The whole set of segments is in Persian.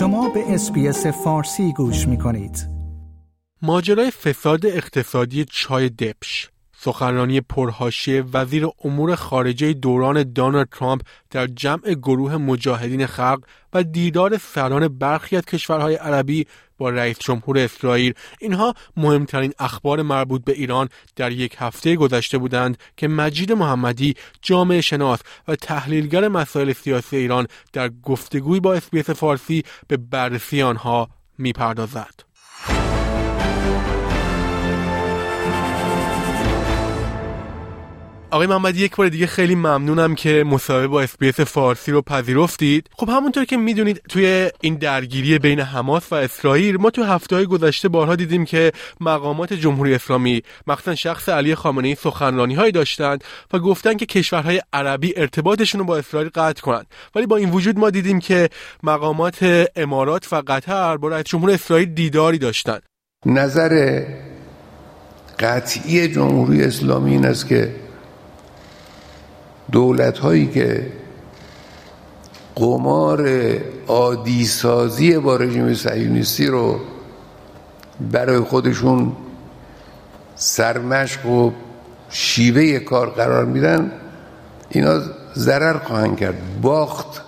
شما به اسپیس فارسی گوش می کنید. ماجرای فساد اقتصادی چای دپش سخنرانی پرهاشیه وزیر امور خارجه دوران دونالد ترامپ در جمع گروه مجاهدین خلق و دیدار سران برخی از کشورهای عربی با رئیس جمهور اسرائیل اینها مهمترین اخبار مربوط به ایران در یک هفته گذشته بودند که مجید محمدی جامعه شناس و تحلیلگر مسائل سیاسی ایران در گفتگوی با SBS فارسی به بررسی آنها می‌پردازد. آقای محمدی یک بار دیگه خیلی ممنونم که مصاحبه با SBS فارسی رو پذیرفتید. خب همونطور که می‌دونید توی این درگیری بین حماس و اسرائیل ما تو هفته های گذشته بارها دیدیم که مقامات جمهوری اسلامی مخصوصا شخص علی خامنه ای سخنرانی هایی داشتند و گفتن که کشورهای عربی ارتباطشون رو با اسرائیل قطع کنند. ولی با این وجود ما دیدیم که مقامات امارات و قطر با رئیس جمهور اسرائیل دیداری داشتند. نظر قطعی جمهوری اسلامی این است که دولت هایی که قمار عادی سازی با رژیم صهیونیستی رو برای خودشون سرمشق و شیوه کار قرار میدن اینا ضرر خواهند کرد. باخت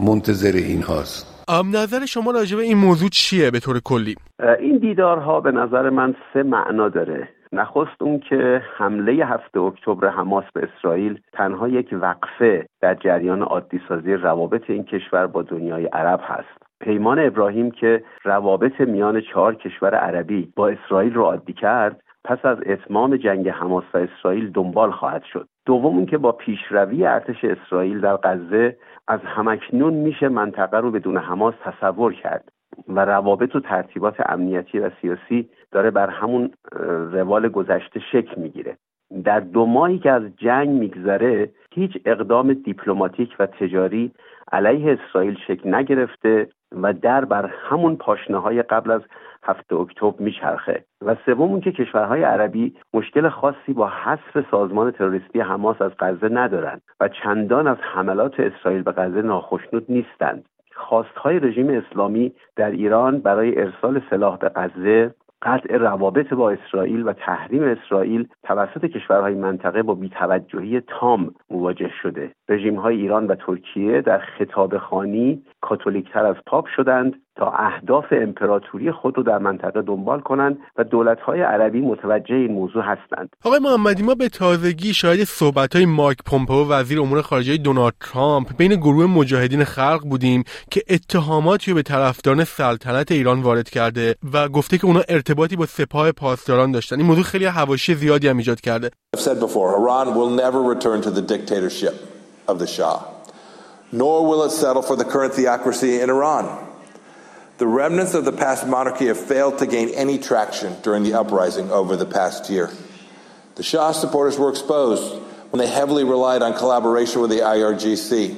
منتظر این هاست. نظر شما راجع به این موضوع چیه به طور کلی؟ این دیدارها به نظر من سه معنا داره. نخست اون که حمله هفته اکتبر حماس به اسرائیل تنها یک وقفه در جریان عادی سازی روابط این کشور با دنیای عرب هست. پیمان ابراهیم که روابط میان چهار کشور عربی با اسرائیل رو عادی کرد پس از اتمام جنگ حماس و اسرائیل دنبال خواهد شد. دوم اون که با پیشروی ارتش اسرائیل در غزه از همکنون میشه منطقه رو بدون حماس تصور کرد. و روابط و ترتیبات امنیتی و سیاسی داره بر همون روال گذشته شکل می‌گیره. در دو ماهی که از جنگ میگذره هیچ اقدام دیپلماتیک و تجاری علیه اسرائیل شکل نگرفته و در بر همون پاشنه های قبل از هفته اکتبر میچرخه. و سوم که کشورهای عربی مشکل خاصی با حذف سازمان تروریستی حماس از غزه ندارند و چندان از حملات اسرائیل به غزه ناخشنود نیستند. خواستهای رژیم اسلامی در ایران برای ارسال سلاح به غزه قطع روابط با اسرائیل و تحریم اسرائیل توسط کشورهای منطقه با بیتوجهی تام مواجه شده. رژیم های ایران و ترکیه در خطاب خانی کاتولیکتر از پاپ شدند. تا اهداف امپراتوری خود رو در منطقه دنبال کنند و دولت‌های عربی متوجه این موضوع هستند. آقای محمدی ما به تازگی شاید صحبت‌های مایک پومپئو وزیر امور خارجه دونالد ترامپ بین گروه مجاهدین خلق بودیم که اتهاماتی رو به طرفداران سلطنت ایران وارد کرده و گفته که اونا ارتباطی با سپاه پاسداران داشتن. این موضوع خیلی حواشی زیادی هم ایجاد کرده. of the Shah, nor will it settle for the current theocracy in Iran. The remnants of the past monarchy have failed to gain any traction during the uprising over the past year. The Shah supporters were exposed when they heavily relied on collaboration with the IRGC.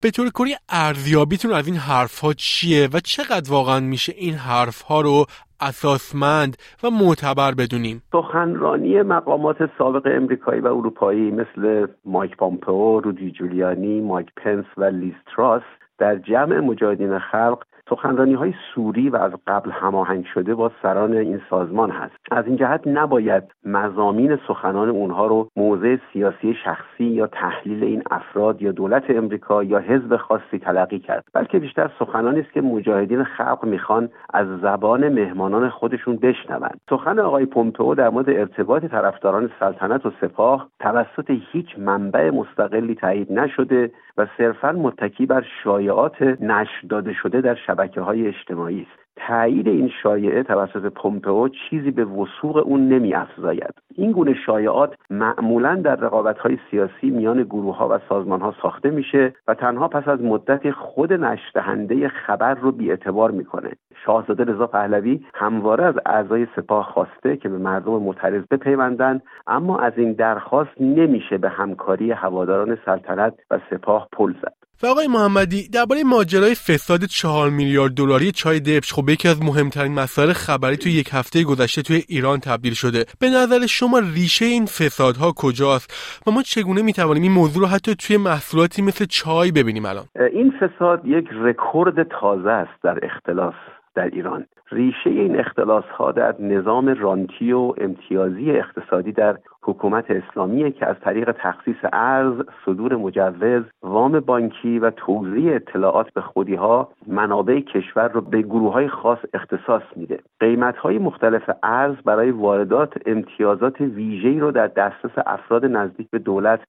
به طور کلی ارزیابیتون از این حرف ها چیه و چقدر واقعا میشه این حرف ها رو اساسمند و معتبر بدونیم سخنرانی مقامات سابق امریکایی و اروپایی مثل مایک پامپئو، رودی جولیانی، مایک پنس و لیستراس در جمع مجاهدین خلق سخنرانی های سوری و از قبل هماهنگ شده با سران این سازمان هست. از این جهت نباید مزامین سخنان اونها رو موضع سیاسی شخصی یا تحلیل این افراد یا دولت امریکا یا حزب خاصی تلقی کرد بلکه بیشتر سخنانی است که مجاهدین خلق می‌خوان از زبان مهمانان خودشون بشنوند. سخن آقای پومپئو در مورد ارتباط طرفداران سلطنت و سپاه توسط هیچ منبع مستقلی تایید نشده و صرفا متکی بر شایعات نشر داده شده در شبکه های اجتماعی است. تایید این شایعه توسط پومپئو چیزی به وسوق اون نمی افزاید این گونه شایعات معمولا در رقابت های سیاسی میان گروه ها و سازمان ها ساخته میشه و تنها پس از مدت خود نشدهنده خبر رو بیاعتبار می‌کنه. شاهزاده رضا پهلوی همواره از اعضای سپاه خواسته که به مردم معترض بپیوندند اما از این درخواست نمیشه به همکاری هواداران سلطنت و سپاه پل زد. و آقای محمدی درباره ماجرای فساد چهار میلیارد دلاری چای دبش خب یکی از مهمترین مسائل خبری توی یک هفته گذشته توی ایران تبدیل شده. به نظر شما ریشه این فسادها کجاست؟ و ما چگونه می‌توانیم این موضوع رو حتی توی محصولاتی مثل چای ببینیم الان؟ این فساد یک رکورد تازه است در اختلاس در ایران. ریشه این اختلاس ها در نظام رانتی و امتیازی اقتصادی در حکومت اسلامی که از طریق تخصیص ارز، صدور مجوز، وام بانکی و توزیع اطلاعات به خودی ها منابع کشور رو به گروه های خاص اختصاص میده. قیمت های مختلف ارز برای واردات امتیازات ویژه‌ای رو در دسترس افراد نزدیک به دولت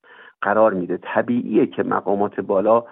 قرار میده. طبیعیه که مقامات بالا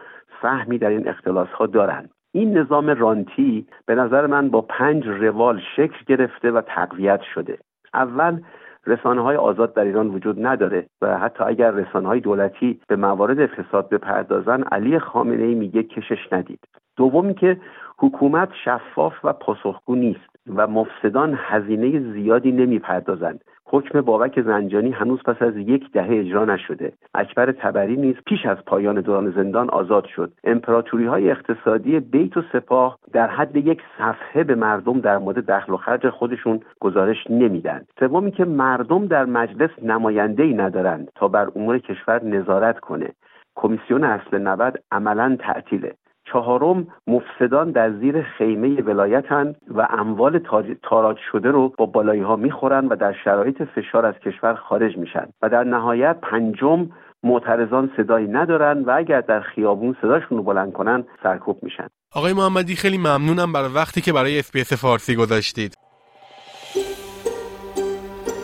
فهمی در این اختلاس ها دارند. این نظام رانتی به نظر من با پنج روال شکل گرفته و تقویت شده اول رسانه های آزاد در ایران وجود نداره و حتی اگر رسانه های دولتی به موارد فساد بپردازن علی خامنه ای میگه کشش ندید. دومی که حکومت شفاف و پاسخگو نیست و مفسدان هزینه زیادی نمی‌پردازند. حکم بابک زنجانی هنوز پس از یک دهه اجرا نشده. اکبر تبری نیز پیش از پایان دوران زندان آزاد شد. امپراتوری های اقتصادی بیت و سپاه در حد یک صفحه به مردم در مورد دخل و خرج خودشون گزارش نمیدن. سومی که مردم در مجلس نماینده ای ندارند تا بر امور کشور نظارت کنه. کمیسیون اصل 90 عملا تعطیله. چهارم مفسدان در زیر خیمه ولایتن و اموال تاراج شده رو با بالایی ها می‌خورن و در شرایط فشار از کشور خارج میشن. و در نهایت پنجم معترضان صدایی ندارن و اگر در خیابون صداشون رو بلند کنن سرکوب میشن. آقای محمدی خیلی ممنونم برای وقتی که برای SBS فارسی گذاشتید.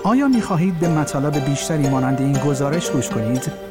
آیا می خواهید به مطالب بیشتری مانند این گزارش گوش کنید؟